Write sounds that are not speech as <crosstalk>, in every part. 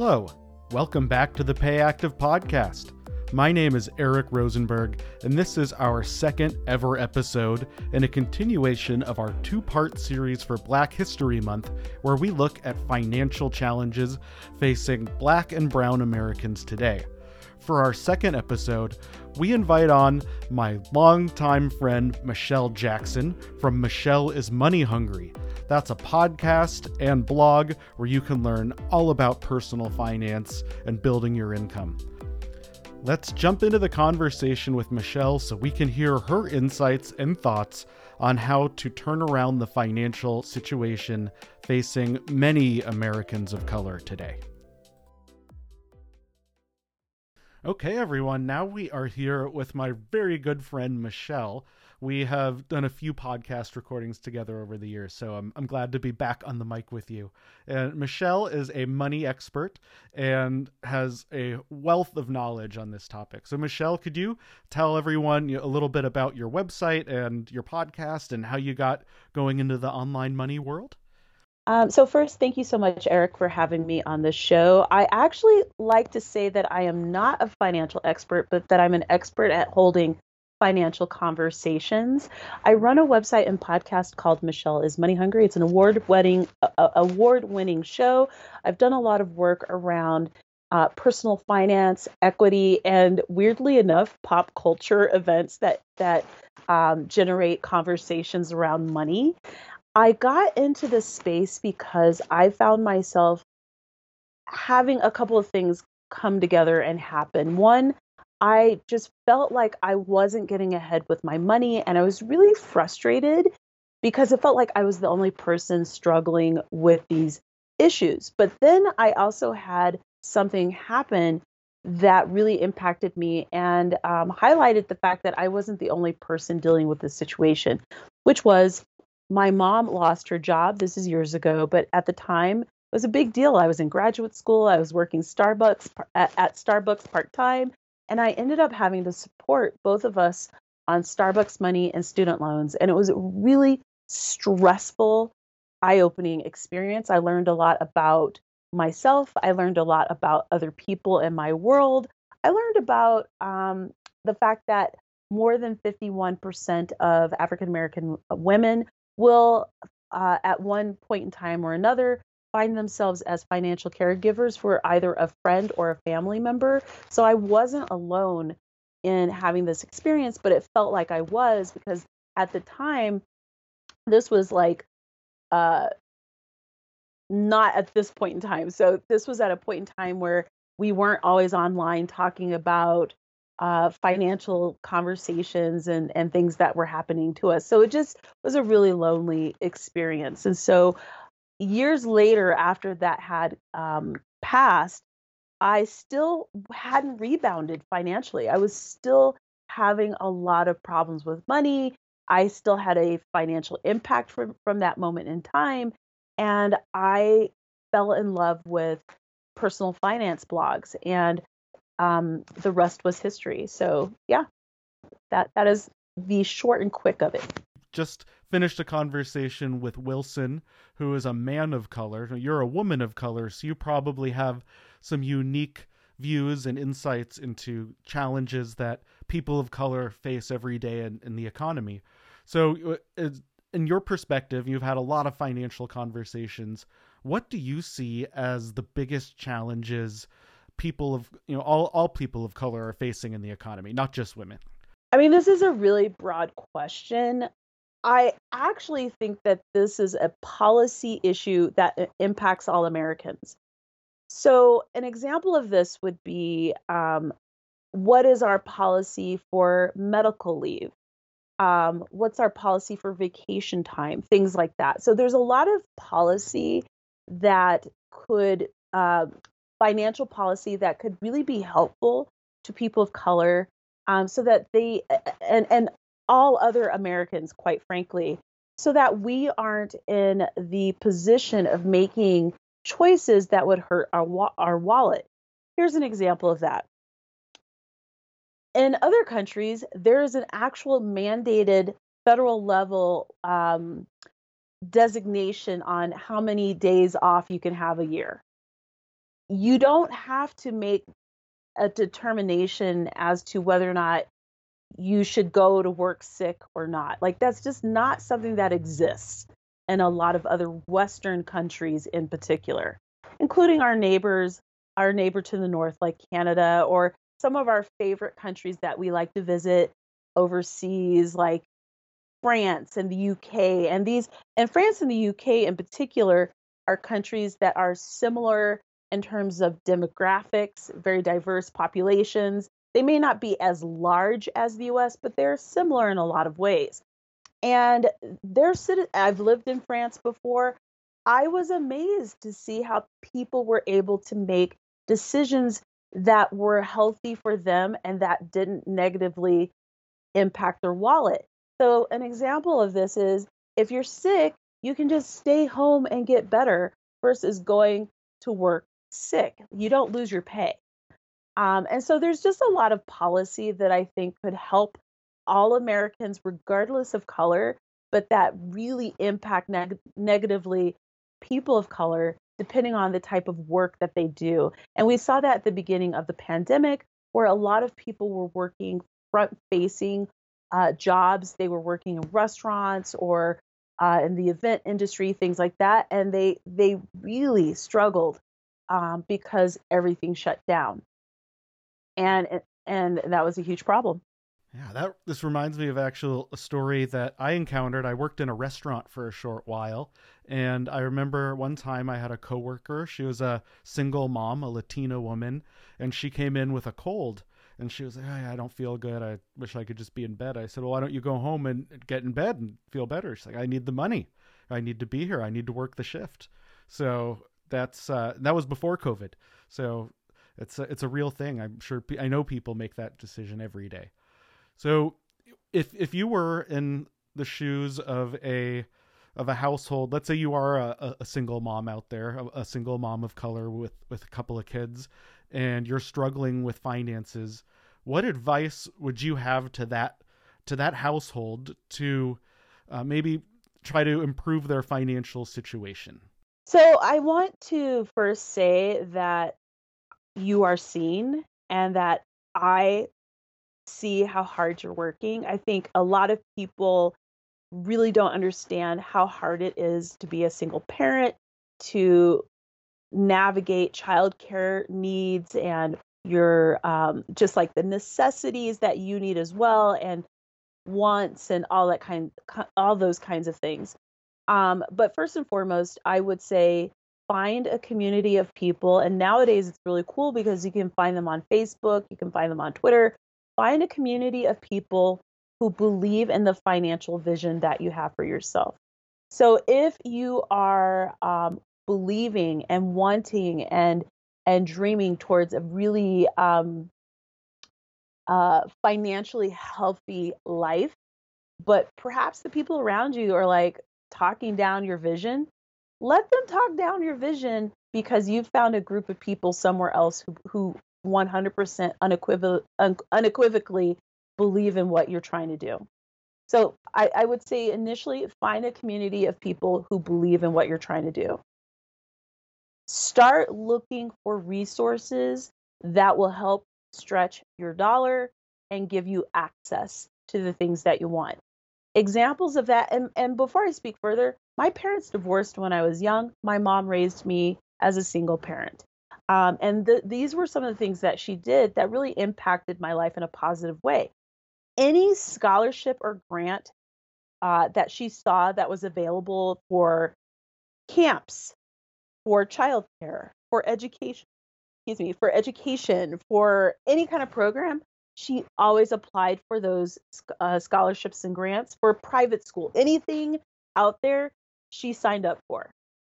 Hello, welcome back to the Payactiv podcast. My name is Eric Rosenberg, and this is our second ever episode and a continuation of our two part series for Black History Month, where we look at financial challenges facing Black and Brown Americans today. For our second episode, we invite on my longtime friend Michelle Jackson from Michelle is Money Hungry. That's a podcast and blog where you can learn all about personal finance and building your income. Let's jump into the conversation with Michelle so we can hear her insights and thoughts on how to turn around the financial situation facing many Americans of color today. Okay, everyone, now we are here with my very good friend Michelle. We have done a few podcast recordings together over the years, so I'm, I'm glad to be back on the mic with you. And Michelle is a money expert and has a wealth of knowledge on this topic. So, Michelle, could you tell everyone a little bit about your website and your podcast and how you got going into the online money world? Um, so first, thank you so much, Eric, for having me on the show. I actually like to say that I am not a financial expert, but that I'm an expert at holding financial conversations. I run a website and podcast called Michelle is Money Hungry. It's an award-winning uh, award-winning show. I've done a lot of work around uh, personal finance, equity, and weirdly enough, pop culture events that that um, generate conversations around money. I got into this space because I found myself having a couple of things come together and happen. One, I just felt like I wasn't getting ahead with my money and I was really frustrated because it felt like I was the only person struggling with these issues. But then I also had something happen that really impacted me and um, highlighted the fact that I wasn't the only person dealing with this situation, which was my mom lost her job. This is years ago, but at the time, it was a big deal. I was in graduate school. I was working Starbucks at, at Starbucks part time, and I ended up having to support both of us on Starbucks money and student loans. And it was a really stressful, eye-opening experience. I learned a lot about myself. I learned a lot about other people in my world. I learned about um, the fact that more than 51% of African American women will, uh, at one point in time or another, find themselves as financial caregivers for either a friend or a family member. So I wasn't alone in having this experience, but it felt like I was because at the time, this was like uh, not at this point in time. So this was at a point in time where we weren't always online talking about uh, financial conversations and and things that were happening to us. So it just was a really lonely experience. And so years later, after that had um, passed, I still hadn't rebounded financially. I was still having a lot of problems with money. I still had a financial impact from from that moment in time, and I fell in love with personal finance blogs and um, the rest was history. So yeah, that that is the short and quick of it. Just finished a conversation with Wilson, who is a man of color. You're a woman of color, so you probably have some unique views and insights into challenges that people of color face every day in, in the economy. So, uh, in your perspective, you've had a lot of financial conversations. What do you see as the biggest challenges people of you know all all people of color are facing in the economy, not just women? I mean, this is a really broad question. I actually think that this is a policy issue that impacts all Americans. So, an example of this would be um, what is our policy for medical leave? Um, what's our policy for vacation time? Things like that. So, there's a lot of policy that could uh, financial policy that could really be helpful to people of color um, so that they and and all other Americans, quite frankly, so that we aren't in the position of making choices that would hurt our our wallet. Here's an example of that. In other countries, there is an actual mandated federal level um, designation on how many days off you can have a year. You don't have to make a determination as to whether or not you should go to work sick or not. Like that's just not something that exists in a lot of other Western countries in particular, including our neighbors, our neighbor to the north, like Canada, or some of our favorite countries that we like to visit overseas, like France and the UK. And these, and France and the UK in particular, are countries that are similar in terms of demographics, very diverse populations. They may not be as large as the US, but they're similar in a lot of ways. And they're I've lived in France before. I was amazed to see how people were able to make decisions that were healthy for them and that didn't negatively impact their wallet. So, an example of this is if you're sick, you can just stay home and get better versus going to work sick. You don't lose your pay. Um, and so there's just a lot of policy that I think could help all Americans, regardless of color, but that really impact neg- negatively people of color depending on the type of work that they do. And we saw that at the beginning of the pandemic, where a lot of people were working front facing uh, jobs. They were working in restaurants or uh, in the event industry, things like that, and they they really struggled um, because everything shut down, and and that was a huge problem. Yeah, that this reminds me of actual a story that I encountered. I worked in a restaurant for a short while, and I remember one time I had a coworker. She was a single mom, a Latina woman, and she came in with a cold. And she was like, hey, I don't feel good. I wish I could just be in bed. I said, Well, why don't you go home and get in bed and feel better? She's like, I need the money. I need to be here. I need to work the shift. So that's uh, that was before COVID. So it's a, it's a real thing. I'm sure I know people make that decision every day. So if if you were in the shoes of a of a household, let's say you are a, a single mom out there, a, a, single mom of color with with a couple of kids, and you're struggling with finances, what advice would you have to that to that household to uh, maybe try to improve their financial situation? So I want to first say that you are seen and that I see how hard you're working. I think a lot of people really don't understand how hard it is to be a single parent, to navigate childcare needs and your um, just like the necessities that you need as well and wants and all that kind all those kinds of things um, but first and foremost i would say find a community of people and nowadays it's really cool because you can find them on facebook you can find them on twitter find a community of people who believe in the financial vision that you have for yourself. So if you are um, believing and wanting and and dreaming towards a really um, uh, financially healthy life, but perhaps the people around you are like talking down your vision, let them talk down your vision because you've found a group of people somewhere else who, who 100% unequivoc- unequivocally believe in what you're trying to do. So I, I would say initially find a community of people who believe in what you're trying to do. Start looking for resources that will help stretch your dollar and give you access to the things that you want. Examples of that, and, and before I speak further, my parents divorced when I was young. My mom raised me as a single parent. Um, and the, these were some of the things that she did that really impacted my life in a positive way. Any scholarship or grant uh, that she saw that was available for camps, for childcare, for education, excuse me, for education, for any kind of program, she always applied for those uh, scholarships and grants for private school. Anything out there, she signed up for.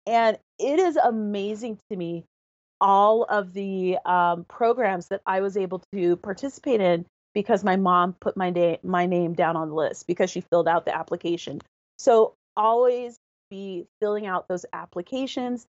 And it is amazing to me all of the um, programs that I was able to participate in because my mom put my name my name down on the list because she filled out the application. So always be filling out those applications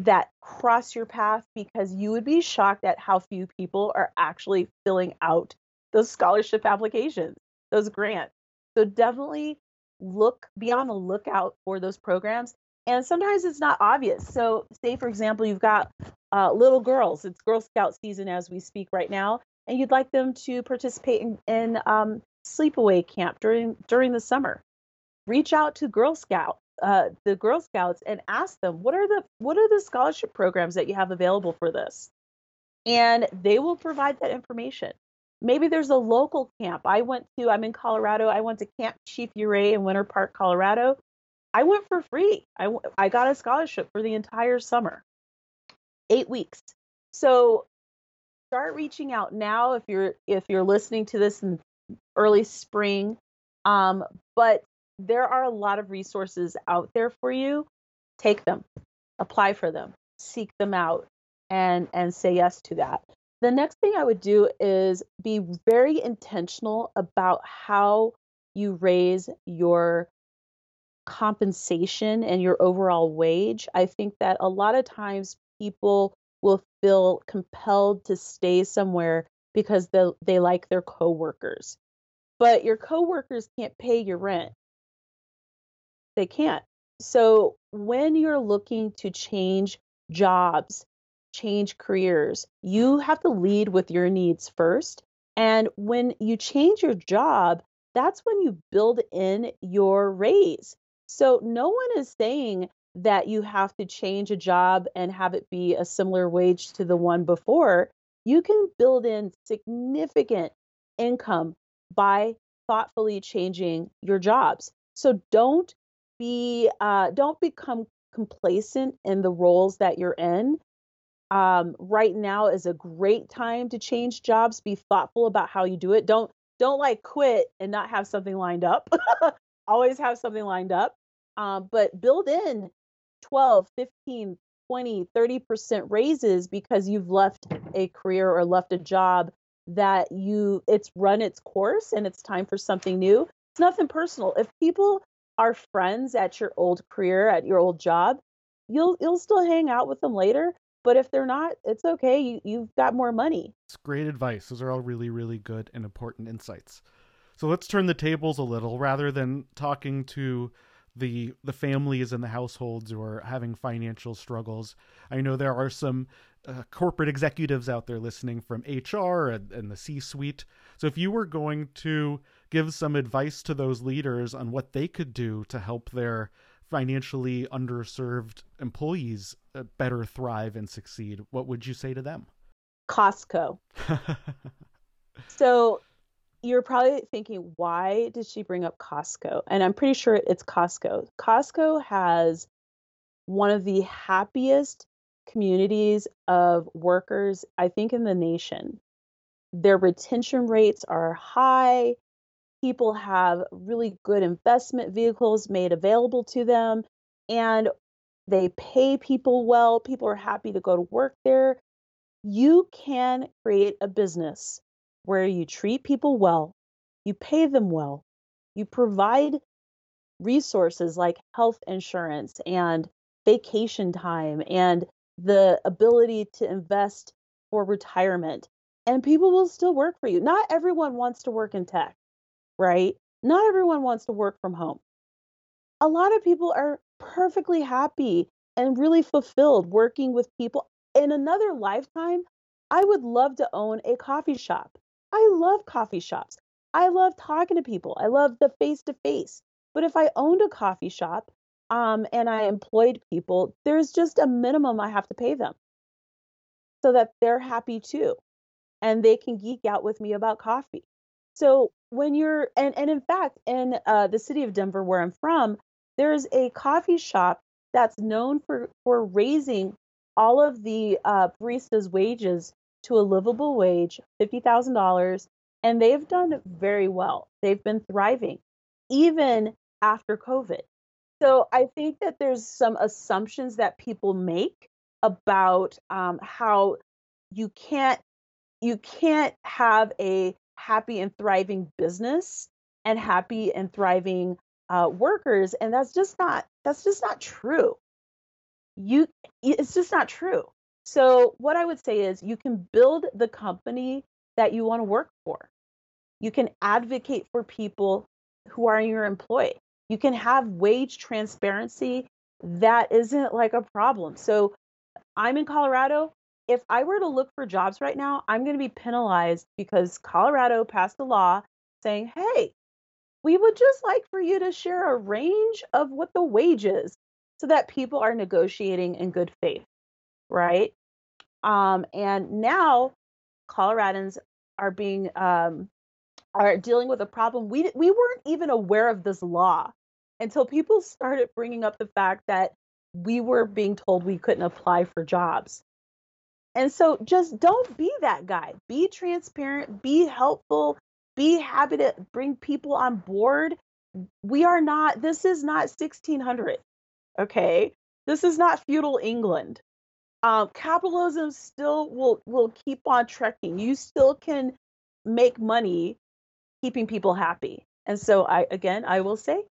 that cross your path because you would be shocked at how few people are actually filling out those scholarship applications, those grants. So definitely look be on the lookout for those programs and sometimes it's not obvious. So, say for example, you've got uh, little girls. It's Girl Scout season as we speak right now, and you'd like them to participate in, in um, sleepaway camp during during the summer. Reach out to Girl Scout, uh, the Girl Scouts, and ask them what are the what are the scholarship programs that you have available for this, and they will provide that information. Maybe there's a local camp. I went to. I'm in Colorado. I went to Camp Chief Ouray in Winter Park, Colorado I went for free. I, I got a scholarship for the entire summer, eight weeks. So start reaching out now if you're if you're listening to this in early spring. Um, but there are a lot of resources out there for you. Take them, apply for them, seek them out, and and say yes to that. The next thing I would do is be very intentional about how you raise your compensation and your overall wage, I think that a lot of times people will feel compelled to stay somewhere because they, they like their coworkers. But your coworkers can't pay your rent. They can't. So when you're looking to change jobs, change careers, you have to lead with your needs first. And when you change your job, that's when you build in your raise. So no one is saying that you have to change a job and have it be a similar wage to the one before. You can build in significant income by thoughtfully changing your jobs. So don't be uh, don't become complacent in the roles that you're in. Um, right now is a great time to change jobs. Be thoughtful about how you do it. Don't don't like quit and not have something lined up. <laughs> always have something lined up. Um, but build in 12, 15, 20, 30% raises because you've left a career or left a job that you it's run its course and it's time for something new. It's nothing personal. If people are friends at your old career, at your old job, you'll you'll still hang out with them later. But if they're not, it's okay. You, you've got more money. It's great advice. Those are all really, really good and important insights. So let's turn the tables a little rather than talking to the the families and the households who are having financial struggles. I know there are some uh, corporate executives out there listening from HR and, and the C-suite. So if you were going to give some advice to those leaders on what they could do to help their financially underserved employees uh, better thrive and succeed, what would you say to them? Costco. <laughs> so you're probably thinking, why did she bring up Costco? And I'm pretty sure it's Costco. Costco has one of the happiest communities of workers, I think, in the nation. Their retention rates are high. People have really good investment vehicles made available to them, and they pay people well. People are happy to go to work there. You can create a business where you treat people well, you pay them well, you provide resources like health insurance and vacation time and the ability to invest for retirement, and people will still work for you. Not everyone wants to work in tech, right? Not everyone wants to work from home. A lot of people are perfectly happy and really fulfilled working with people. In another lifetime, I would love to own a coffee shop I love coffee shops. I love talking to people. I love the face to face. But if I owned a coffee shop um, and I employed people, there's just a minimum I have to pay them so that they're happy too. And they can geek out with me about coffee. So when you're, and, and in fact, in uh, the city of Denver, where I'm from, there's a coffee shop that's known for, for raising all of the uh, baristas' wages to a livable wage, $50,000, and they've done very well. They've been thriving even after COVID. So I think that there's some assumptions that people make about um, how you can't you can't have a happy and thriving business and happy and thriving uh, workers, and that's just not that's just not true. You it's just not true. So, what I would say is you can build the company that you want to work for. You can advocate for people who are your employee. You can have wage transparency that isn't like a problem. So I'm in Colorado. If I were to look for jobs right now, I'm going to be penalized because Colorado passed a law saying, hey, we would just like for you to share a range of what the wage is so that people are negotiating in good faith, right? Um, and now Coloradans are being um, are dealing with a problem. We we weren't even aware of this law until people started bringing up the fact that we were being told we couldn't apply for jobs. And so just don't be that guy. Be transparent, be helpful, be happy to bring people on board. We are not, this is not 1600. Okay. This is not feudal England. Um, capitalism still will will keep on trekking. You still can make money keeping people happy. And so I again I will say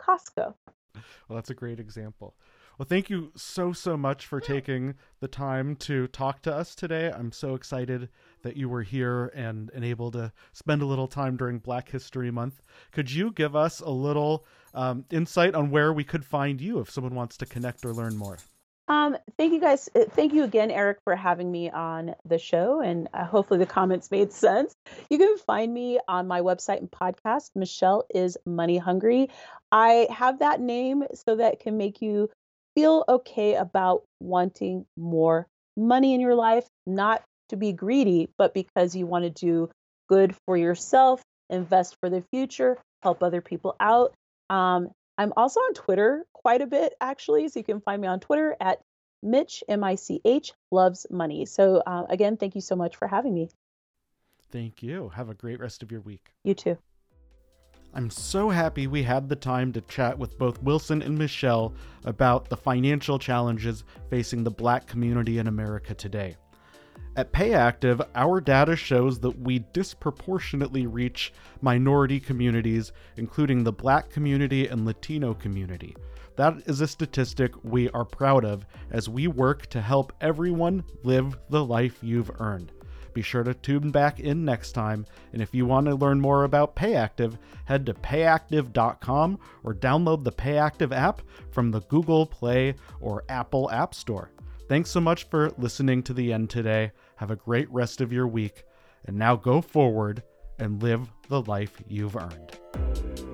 Costco. Well, that's a great example. Well, thank you so, so much for taking the time to talk to us today. I'm so excited that you were here and, and able to spend a little time during Black History Month. Could you give us a little um, insight on where we could find you if someone wants to connect or learn more? Um, thank you guys. Uh, thank you again, Eric, for having me on the show. And uh, hopefully the comments made sense. You can find me on my website and podcast. Michelle is Money Hungry. I have that name so that can make you feel okay about wanting more money in your life, not to be greedy, but because you want to do good for yourself, invest for the future, help other people out. Um, I'm also on Twitter quite a bit, actually. So you can find me on Twitter at Mitch, M I C H, loves money. So uh, again, thank you so much for having me. Thank you. Have a great rest of your week. You too. I'm so happy we had the time to chat with both Wilson and Michelle about the financial challenges facing the black community in America today. At Payactiv, our data shows that we disproportionately reach minority communities, including the black community and Latino community. That is a statistic we are proud of as we work to help everyone live the life you've earned. Be sure to tune back in next time. And if you want to learn more about Payactiv, head to payactiv.com or download the Payactiv app from the Google Play or Apple App Store. Thanks so much for listening to the end today. Have a great rest of your week. And now go forward and live the life you've earned.